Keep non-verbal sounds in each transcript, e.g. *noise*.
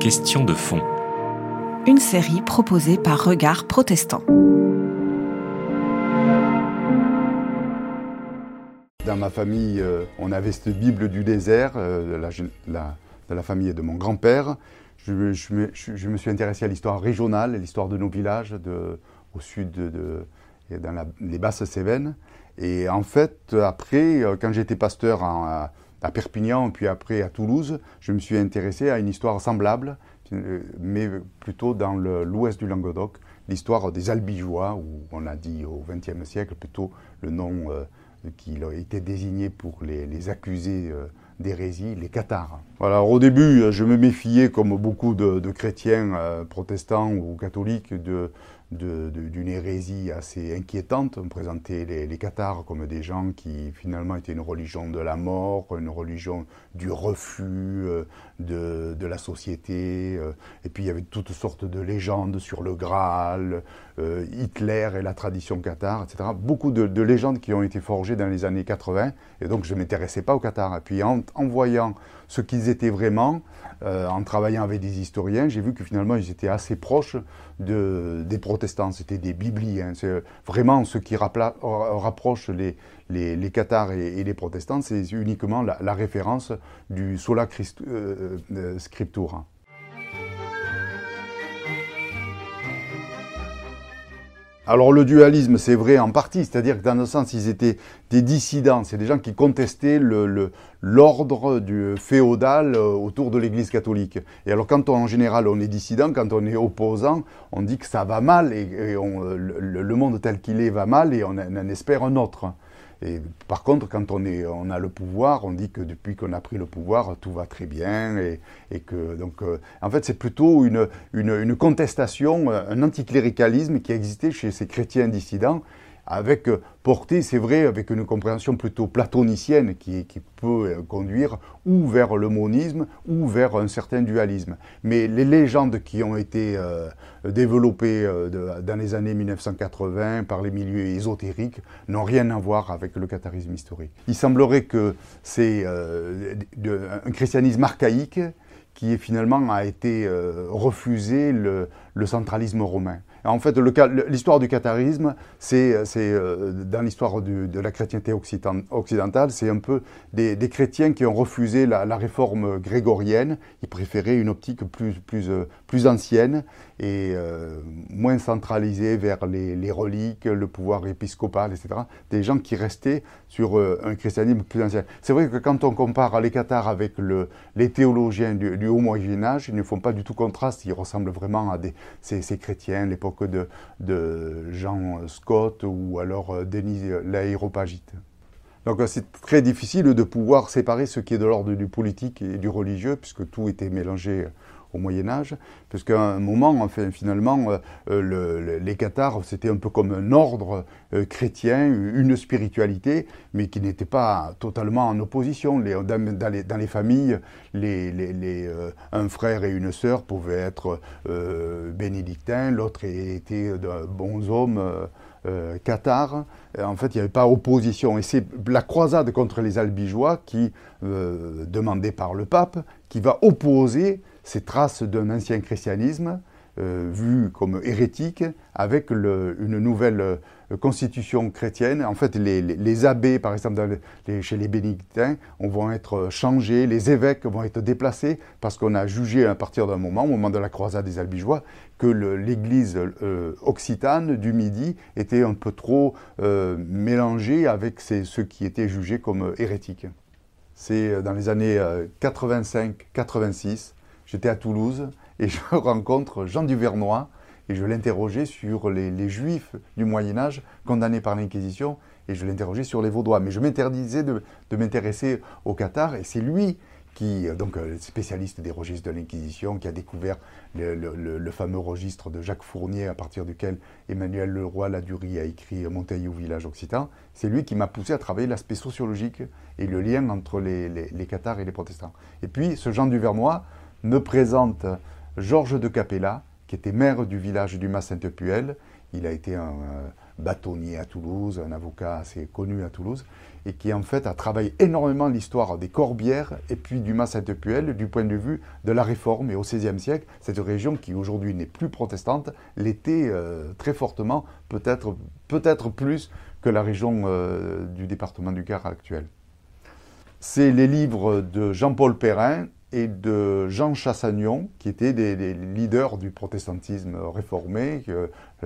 Question de fond. Une série proposée par Regard Protestant. Dans ma famille, euh, on avait cette Bible du désert euh, de, la, la- de la famille de mon grand-père. Je, me- je me- je- je me suis intéressé à l'histoire régionale, à l'histoire de nos villages de- au sud de, dans la- les basses Cévennes. Et en fait, après, euh, quand j'étais pasteur en- à, Perpignan, puis après à Toulouse, je me suis intéressé à une histoire semblable, euh, mais plutôt dans l'ouest du Languedoc, l'histoire des Albigeois, où on a dit au XXe siècle plutôt le nom euh, qui a été désigné pour les, accusés euh, d'hérésie, les cathares. Au début, je me méfiais, comme beaucoup de, chrétiens euh, protestants ou catholiques, de- d'une hérésie assez inquiétante. On présentait les, les cathares comme des gens qui finalement étaient une religion de la mort, une religion du refus euh, de, la société. euh, et puis il y avait toutes sortes de légendes sur le Graal, euh, Hitler et la tradition cathare, etc. Beaucoup de, de légendes qui ont été forgées dans les années 80. Et donc je ne m'intéressais pas aux cathares. Et puis en, voyant ce qu'ils étaient vraiment, euh, en travaillant avec des historiens, j'ai vu que finalement ils étaient assez proches de, des protestants. C'était des bibliens. C'est vraiment ce qui rapproche les, les, les cathares et, les protestants, c'est uniquement la, référence du sola euh, euh, scriptura. Alors le dualisme, c'est vrai en partie, c'est-à-dire que dans un sens, ils étaient des dissidents, c'est des gens qui contestaient l'ordre du féodal euh, autour de l'Église catholique. Et alors quand on, en général on est dissident, quand on est opposant, on dit que ça va mal et, le, monde tel qu'il est va mal et on, on en espère un autre. Et par contre, quand on, a le pouvoir, on dit que depuis qu'on a pris le pouvoir, tout va très bien. Et, que, donc, euh, en fait, c'est plutôt une, une, contestation, un anticléricalisme qui existait chez ces chrétiens dissidents, avec euh, porté, c'est vrai, avec une compréhension plutôt platonicienne qui, peut euh, conduire ou vers le monisme ou vers un certain dualisme. Mais les légendes qui ont été euh, développées dans les années 1980 par les milieux ésotériques n'ont rien à voir avec le catharisme historique. Il semblerait que c'est un christianisme archaïque qui finalement a été refusé le centralisme romain. En fait, l'histoire du catharisme, c'est euh, dans l'histoire de la chrétienté occidentale, c'est un peu des, des chrétiens qui ont refusé la, la réforme grégorienne. Ils préféraient une optique plus, plus, euh, plus ancienne et euh, moins centralisée vers les, reliques, le pouvoir épiscopal, etc. Des gens qui restaient sur euh, un christianisme plus ancien. C'est vrai que quand on compare les cathares avec le, les théologiens du, haut Moyen Âge, ils ne font pas du tout contraste. Ils ressemblent vraiment à ces, ces chrétiens, l'époque de, de Jean Scott ou alors euh, Denis l'Aéropagite. Donc c'est très difficile de pouvoir séparer ce qui est de l'ordre du politique et du religieux, puisque tout était mélangé au Moyen Âge, puisqu'à un moment, enfin, finalement, euh, euh, le- le- les cathares, c'était un peu comme un ordre euh, chrétien, une spiritualité, mais qui n'était pas totalement en opposition. Dans, les, familles, les, les- les, un frère et une sœur pouvaient être bénédictins, l'autre était de bons hommes euh, En fait, il n'y avait pas opposition. Et c'est la croisade contre les albigeois qui, demandée par le pape, qui va opposer ces traces d'un ancien christianisme euh, vu comme hérétique avec une nouvelle euh, constitution chrétienne. En fait, les, abbés, par exemple, chez les bénédictins, on vont être changés, les évêques vont être déplacés parce qu'on a jugé à partir d'un moment, au moment de la croisade des albigeois, que l'église euh, occitane du Midi était un peu trop euh, mélangée avec ceux qui étaient jugés comme hérétiques. C'est euh, dans les années 85-86, j'étais à Toulouse et je *laughs* rencontre Jean Duvernois et je l'interrogeais sur les, juifs du Moyen Âge condamnés par l'Inquisition et je l'interrogeais sur les Vaudois. Mais je m'interdisais de, m'intéresser au Qatar et c'est lui qui, euh, donc euh, spécialiste des registres de l'Inquisition, qui a découvert le, fameux registre de Jacques Fournier à partir duquel Emmanuel Leroy Ladurie a écrit Montaigu, village occitan. C'est lui qui m'a poussé à travailler l'aspect sociologique et le lien entre les, les, les cathares et les protestants. Et puis ce Jean Duvernois me présente Georges de Capella, qui était maire du village du Mas-Sainte-Puelle. Il a été un, euh, bâtonnier à Toulouse, un avocat assez connu à Toulouse, et qui en fait a travaillé énormément l'histoire des Corbières et puis du Mas-Sainte-Puelle du point de vue de la Réforme et au XVIe siècle, cette région qui aujourd'hui n'est plus protestante, l'était euh, très fortement, peut-être peut plus que la région euh, du département du Gard actuel. C'est les livres de Jean-Paul Perrin et de Jean Chassagnon, qui étaient des, leaders du protestantisme réformé.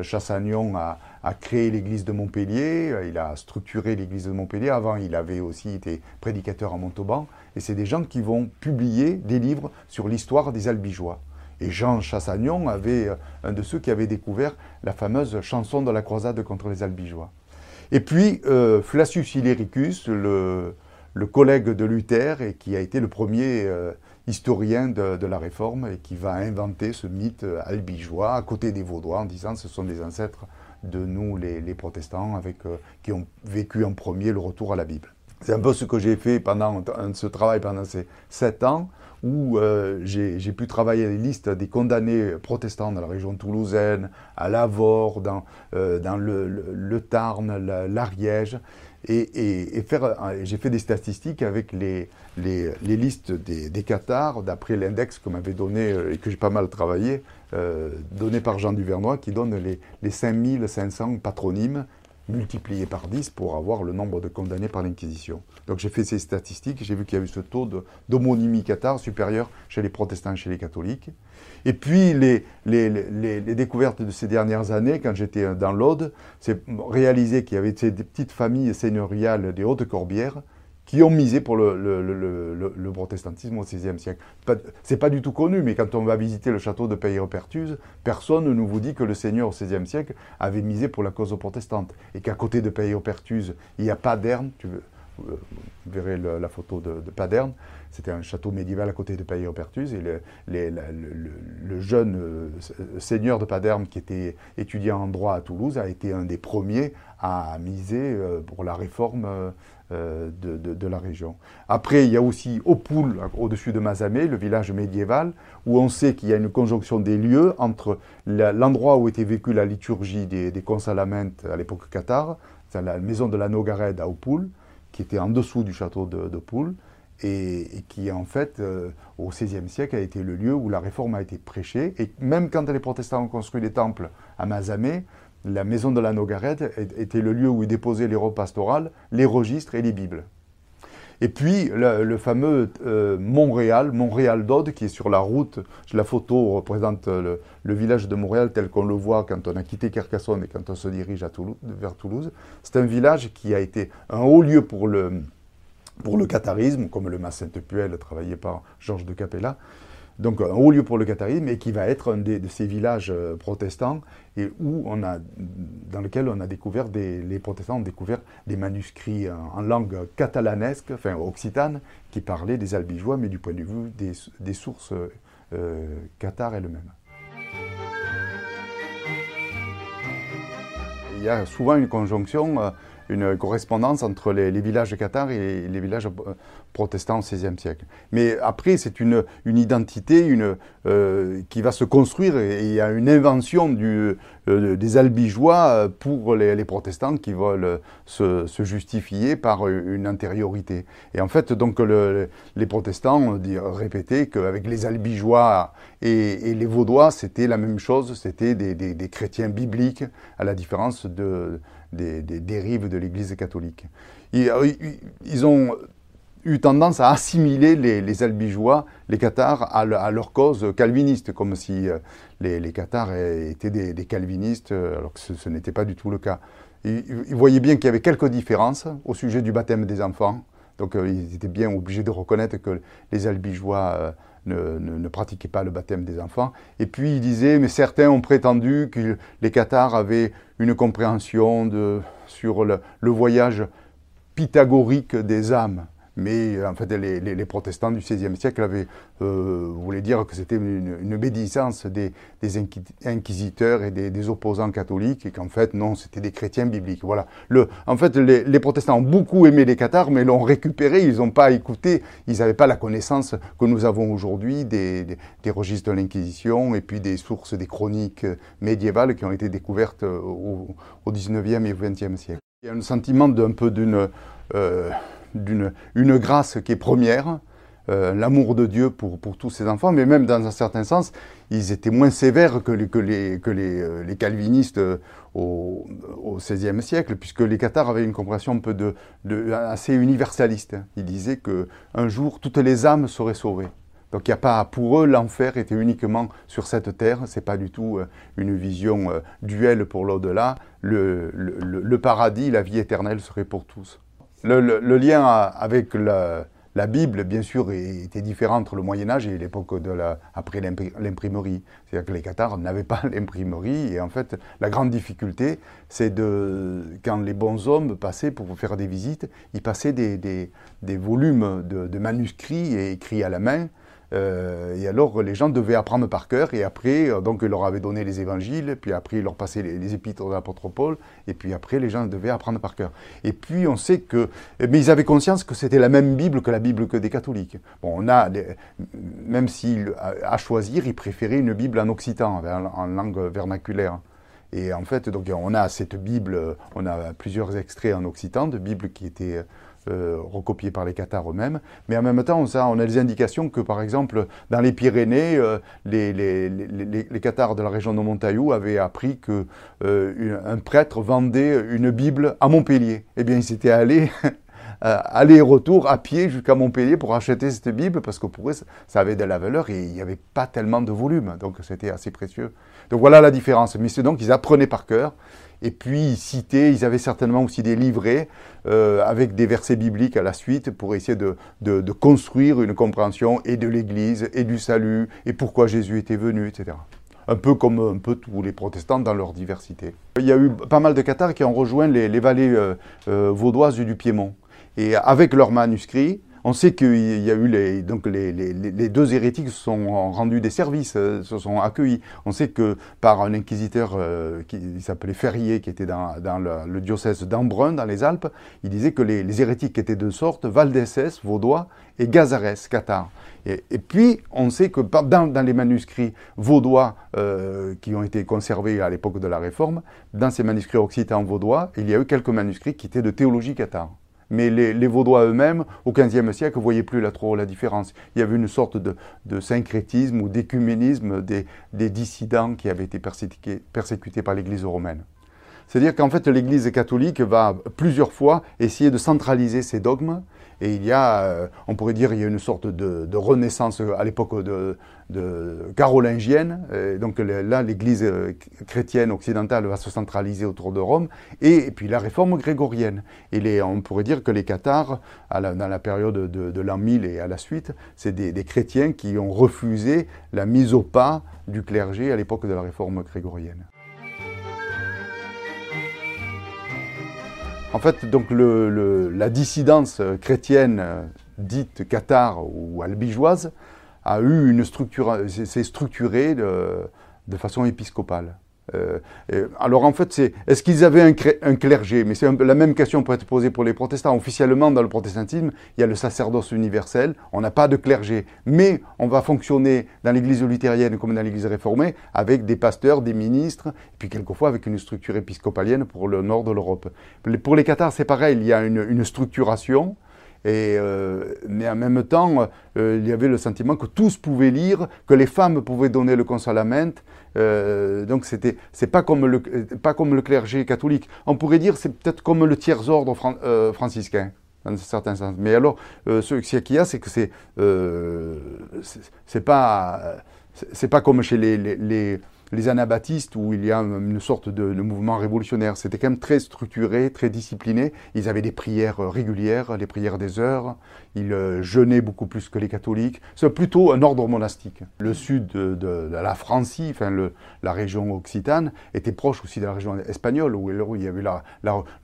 Chassagnon a, créé l'église de Montpellier, il a structuré l'église de Montpellier. Avant, il avait aussi été prédicateur à Montauban. Et c'est des gens qui vont publier des livres sur l'histoire des Albigeois. Et Jean Chassagnon avait euh, un de ceux qui avait découvert la fameuse chanson de la croisade contre les Albigeois. Et puis, euh, Flacius Illyricus, le, collègue de Luther et qui a été le premier euh, historien de, la Réforme et qui va inventer ce mythe albigeois à côté des Vaudois en disant ce sont des ancêtres de nous les, protestants avec, euh, qui ont vécu en premier le retour à la Bible. C'est un peu ce que j'ai fait pendant ce travail pendant ces sept ans où euh, j'ai pu travailler les listes des condamnés protestants dans la région toulousaine, à Lavore, dans, euh, le, le, Tarn, l'Ariège. Et, faire, j'ai fait des statistiques avec les, les, listes des, des cathares, d'après l'index que m'avait donné euh, et que j'ai pas mal travaillé, euh, donné par Jean Duvernois, qui donne les, les 5500 patronymes multipliés par 10 pour avoir le nombre de condamnés par l'Inquisition. Donc j'ai fait ces statistiques, j'ai vu qu'il y avait ce taux d'homonymie cathare supérieur chez les protestants et chez les catholiques. Et puis les, les, les, les découvertes de ces dernières années, quand j'étais dans l'Aude, c'est réaliser qu'il y avait des petites familles seigneuriales des Hautes-Corbières qui ont misé pour le, protestantisme au XVIe siècle. C'est pas du tout connu, mais quand on va visiter le château de Peyre-Pertuse, personne ne vous dit que le seigneur au XVIe siècle avait misé pour la cause protestante. Et qu'à côté de Peyre-Pertuse, il n'y a pas d'erne, vous verrez la photo de, Paderne. C'était un château médiéval à côté de Payet-Pertus. Et le, jeune euh, seigneur de Paderne, qui était étudiant en droit à Toulouse, a été un des premiers à miser euh, pour la réforme euh, de, la région. Après, il y a aussi Opoul, au-dessus de Mazamé, le village médiéval, où on sait qu'il y a une conjonction des lieux entre l'endroit où était vécue la liturgie des, des à l'époque cathare, la maison de la Nogared à Opoul, qui était en dessous du château de, de et, qui en fait, euh, au XVIe siècle, a été le lieu où la réforme a été prêchée. Et même quand les protestants ont construit des temples à Mazamé, la maison de la Nogaret était le lieu où ils déposaient les robes pastorales, les registres et les Bibles. Et puis le, fameux euh, Montréal, Montréal d'Aude, qui est sur la route. La photo représente le, village de Montréal tel qu'on le voit quand on a quitté Carcassonne et quand on se dirige vers Toulouse. C'est un village qui a été un haut lieu pour le, pour le catharisme, comme le Mas Sainte-Puelle travaillé par Georges de Capella donc un haut lieu pour le catharisme et qui va être un de ces villages euh, protestants et où on a, dans lequel on a découvert des, les protestants ont découvert des manuscrits en, langue catalanesque, enfin occitane, qui parlaient des albigeois, mais du point de vue des, sources euh, cathares elles-mêmes. Il y a souvent une conjonction. Euh, une correspondance entre les, villages cathares et les villages euh, protestants au XVIe siècle. Mais après, c'est une, une, identité une, euh, qui va se construire et il y a une invention euh, des albigeois pour les, protestants qui veulent se, justifier par une antériorité. Et en fait, donc, le, les protestants répété qu'avec les albigeois et, les vaudois, c'était la même chose, c'était des chrétiens bibliques, à la différence de des, dérives de l'Église catholique. Euh, ils, ont eu tendance à assimiler les, albigeois, les cathares, à, leur cause calviniste, comme si euh, les, cathares étaient des, calvinistes, alors que ce, n'était pas du tout le cas. Ils, voyaient bien qu'il y avait quelques différences au sujet du baptême des enfants, donc euh, ils étaient bien obligés de reconnaître que les albigeois ne, pratiquaient pas le baptême des enfants. Et puis il disait, mais certains ont prétendu que les cathares avaient une compréhension de, sur le, voyage pythagorique des âmes. Mais euh, en fait les, protestants du XVIe siècle avaient, euh, voulaient dire que c'était une, une, obéissance des, inquisiteurs et des, opposants catholiques, et qu'en fait non, c'était des chrétiens bibliques. Voilà. Le, en fait, les, protestants ont beaucoup aimé les cathares, mais l'ont récupéré, ils n'ont pas écouté, ils n'avaient pas la connaissance que nous avons aujourd'hui des, registres de l'Inquisition et puis des sources, des chroniques médiévales qui ont été découvertes au, au 19e et 20e siècle. Il y a un sentiment d'un peu d'une... Euh, d'une une grâce qui est première, euh, l'amour de Dieu pour, pour tous ses enfants, mais même dans un certain sens, ils étaient moins sévères que les, que les, que les, euh, les calvinistes euh, au, XVIe siècle, puisque les cathares avaient une compréhension un peu de, de, assez universaliste. Ils disaient qu'un jour, toutes les âmes seraient sauvées. Donc il a pas, pour eux, l'enfer était uniquement sur cette terre. C'est pas du tout une vision duelle pour l'au-delà. Le, le, paradis, la vie éternelle serait pour tous. Le, lien avec la, Bible, bien sûr, était différent entre le Moyen Âge et l'époque de après l'imprimerie. C'est-à-dire que les Cathares n'avaient pas *laughs* l'imprimerie et en fait, la grande difficulté, c'est de quand les bons hommes passaient pour faire des visites, ils passaient des, volumes de, manuscrits écrits à la main euh, et alors, les gens devaient apprendre par cœur, et après, euh, donc, il leur avait donné les évangiles, puis après, il leur passait les, épîtres de l'apôtre Paul, et puis après, les gens devaient apprendre par cœur. Et puis, on sait que. Mais ils avaient conscience que c'était la même Bible que la Bible que des catholiques. Bon, on a. Même s'il à choisir, ils préféraient une Bible en occitan, en langue vernaculaire. Et en fait, donc, on a cette Bible, on a plusieurs extraits en occitan de Bibles qui étaient euh, recopiés par les Cathares eux-mêmes. Mais en même temps, on a, on des indications que, par exemple, dans les Pyrénées, euh, les, les, Cathares de la région de Montaillou avaient appris que euh, un prêtre vendait une Bible à Montpellier. Eh bien, ils s'étaient allés *laughs* aller-retour à pied jusqu'à Montpellier pour acheter cette Bible parce que pour eux, ça avait de la valeur et il n'y avait pas tellement de volume. Donc c'était assez précieux. Donc voilà la différence. Mais c'est donc ils apprenaient par cœur et puis ils citaient, ils avaient certainement aussi des livrets euh, avec des versets bibliques à la suite pour essayer de, de, construire une compréhension et de l'Église et du salut et pourquoi Jésus était venu, etc un peu comme un peu tous les protestants dans leur diversité. Il y a eu pas mal de cathares qui ont rejoint les, les vallées euh, euh, vaudoises du Piémont. Et avec leurs manuscrits, on sait qu'il y a eu les, deux hérétiques se sont rendus des services, euh, se sont accueillis. On sait que par un inquisiteur euh, qui s'appelait Ferrier, qui était dans, le, diocèse d'Embrun, dans les Alpes, il disait que les, hérétiques étaient de sorte Valdésès, vaudois, et Gazares, cathare. Et, puis, on sait que dans, dans les manuscrits vaudois euh, qui ont été conservés à l'époque de la Réforme, dans ces manuscrits occitans vaudois, il y a eu quelques manuscrits qui étaient de théologie cathare mais les, Vaudois eux-mêmes, au XVe siècle, ne voyaient plus là trop la différence. Il y avait une sorte de, syncrétisme ou d'écuménisme des, dissidents qui avaient été persécutés, par l'Église romaine. C'est-à-dire qu'en fait, l'Église catholique va plusieurs fois essayer de centraliser ses dogmes et il y a, euh, on pourrait dire, il y a une sorte de, renaissance à l'époque de, carolingienne. donc là, l'Église euh, chrétienne occidentale va se centraliser autour de Rome. Et, puis la réforme grégorienne. Et on pourrait dire que les Cathares, dans la période de, l'an 1000 et à la suite, c'est des chrétiens qui ont refusé la mise au pas du clergé à l'époque de la réforme grégorienne. En fait, donc la dissidence chrétienne euh, dite cathare ou albigeoise a eu une structure, s'est structurée de façon épiscopale. Euh, alors en fait, c'est est-ce qu'ils avaient un, clergé? Mais c'est la même question pour être posée pour les protestants. Officiellement, dans le protestantisme, il y a le sacerdoce universel. On n'a pas de clergé, mais on va fonctionner dans l'Église luthérienne comme dans l'Église réformée avec des pasteurs, des ministres, et puis quelquefois avec une structure épiscopalienne pour le nord de l'Europe. Pour les cathares, c'est pareil. Il y a une, structuration. Et, euh, mais en même temps, euh, il y avait le sentiment que tous pouvaient lire, que les femmes pouvaient donner le consolament, euh, donc c'était, c'est pas comme le, clergé catholique. On pourrait dire c'est peut-être comme le tiers ordre euh, franciscain dans certains sens. Mais alors, euh, ce qu'il y a, c'est que c'est, c'est pas, c'est pas comme chez les anabaptistes où il y a une sorte de, mouvement révolutionnaire. C'était quand même très structuré, très discipliné. Ils avaient des prières régulières, les prières des heures. Ils euh, jeûnaient beaucoup plus que les catholiques. C'est plutôt un ordre monastique. Le sud de, la Francie, enfin la région occitane, était proche aussi de la région espagnole où, il y avait la,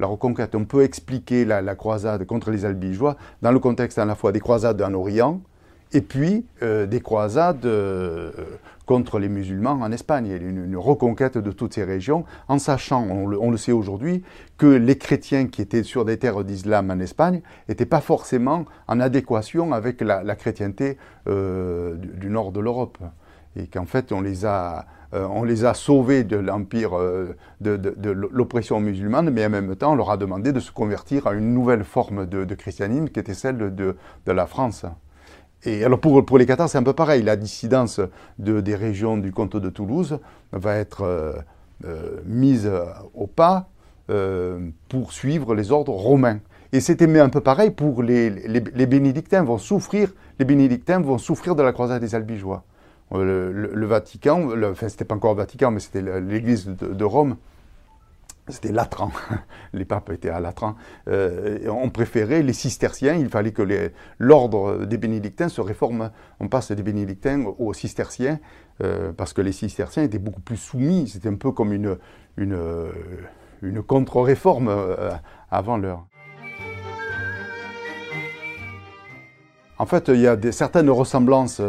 reconquête. On peut expliquer la, la croisade contre les albigeois dans le contexte à la fois des croisades en Orient, et puis euh, des croisades euh, contre les musulmans en Espagne. Une, reconquête de toutes ces régions, en sachant, on le, sait aujourd'hui, que les chrétiens qui étaient sur des terres d'islam en Espagne n'étaient pas forcément en adéquation avec la, chrétienté euh, du, nord de l'Europe. Et qu'en fait, on les a... on les a sauvés de l'empire de, l'oppression musulmane, mais en même temps, on leur a demandé de se convertir à une nouvelle forme de, christianisme qui était celle de, la France. Et alors pour, pour les Qatars, c'est un peu pareil. La dissidence de, des régions du comte de Toulouse va être euh, euh, mise au pas euh, pour suivre les ordres romains. Et c'était un peu pareil pour les, les, bénédictins vont souffrir. Les bénédictins vont souffrir de la croisade des Albigeois. Le, Vatican, le, enfin c'était pas encore le Vatican, mais c'était l'Église de Rome c'était Latran, *laughs* les papes étaient à Latran, euh, on préférait les cisterciens, il fallait que l'ordre des bénédictins se réforme, on passe des bénédictins aux cisterciens, euh, parce que les cisterciens étaient beaucoup plus soumis, c'était un peu comme une, une, contre-réforme euh, avant l'heure. En fait, il y a des, certaines ressemblances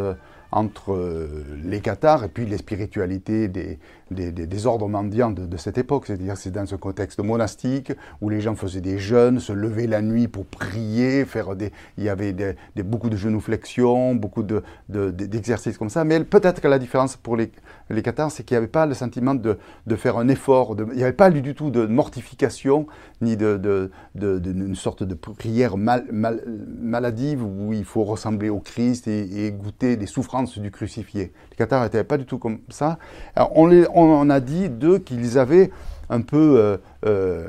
entre euh, les Qatars et puis les spiritualités des, des, ordres mendiants de, de cette époque. C'est-à-dire c'est dans ce contexte monastique où les gens faisaient des jeûnes, se levaient la nuit pour prier, faire des, il y avait des, beaucoup de genuflexions, beaucoup d'exercices de, comme ça. Mais peut-être que la différence pour les, les Qatars, c'est qu'il n'y avait pas le sentiment de, de faire un effort, il n'y avait pas du tout de mortification, ni de, d'une sorte de prière mal, mal, maladive où il faut ressembler au Christ et goûter des souffrances du crucifié. Les Qatars n'étaient pas du tout comme ça. on, on, a dit d'eux qu'ils avaient un peu euh, euh,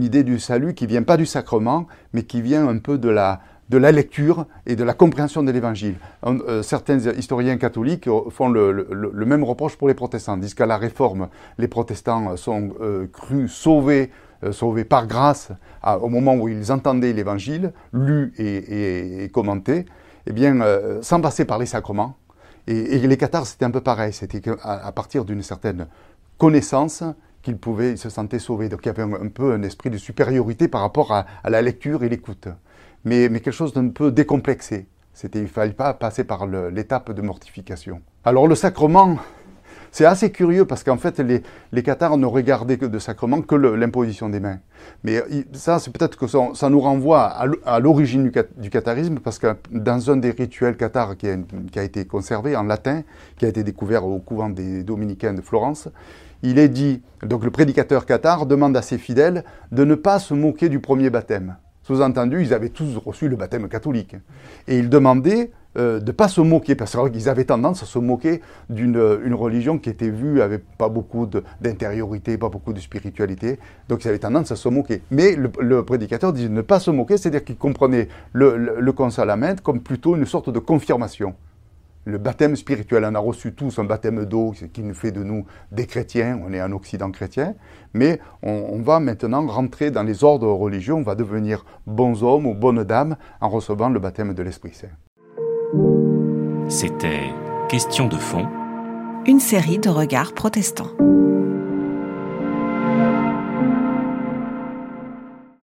idée du salut qui vient pas du sacrement, mais qui vient un peu de la, lecture et de la compréhension de l'évangile. Euh, certains historiens catholiques font le, même reproche pour les protestants, disent qu'à la réforme, les protestants sont crus sauvés, sauvés par grâce au moment où ils entendaient l'évangile, lu et commenté, eh bien, euh, sans passer par les sacrements. Et, les cathares, c'était un peu pareil. C'était à partir d'une certaine connaissance qu'ils pouvaient, se sentaient sauvés. Donc il y avait un, peu un esprit de supériorité par rapport à, la lecture et l'écoute. Mais, mais quelque chose d'un peu décomplexé. C'était, il ne fallait pas passer par l'étape de mortification. Alors le sacrement, c'est assez curieux parce qu'en fait, les, les Cathares ne regardaient que de sacrement que l'imposition des mains. Mais ça, c'est peut-être que ça, nous renvoie à l'origine du, du catharisme parce que dans un des rituels cathares qui a, qui a été conservé en latin, qui a été découvert au couvent des dominicains de Florence, il est dit, donc le prédicateur cathare demande à ses fidèles de ne pas se moquer du premier baptême. Sous-entendu, ils avaient tous reçu le baptême catholique. Et il demandait euh, de ne pas se moquer, parce qu'ils avaient tendance à se moquer d'une une religion qui était vue avec pas beaucoup d'intériorité, pas beaucoup de spiritualité, donc ils avaient tendance à se moquer. Mais le, prédicateur disait ne pas se moquer, c'est-à-dire qu'il comprenait le, le, comme plutôt une sorte de confirmation. Le baptême spirituel, on a reçu tous un baptême d'eau qui nous fait de nous des chrétiens, on est un Occident chrétien, mais on, on, va maintenant rentrer dans les ordres religieux, on va devenir bons hommes ou bonnes dames en recevant le baptême de l'Esprit Saint. C'était Question de fond. Une série de regards protestants.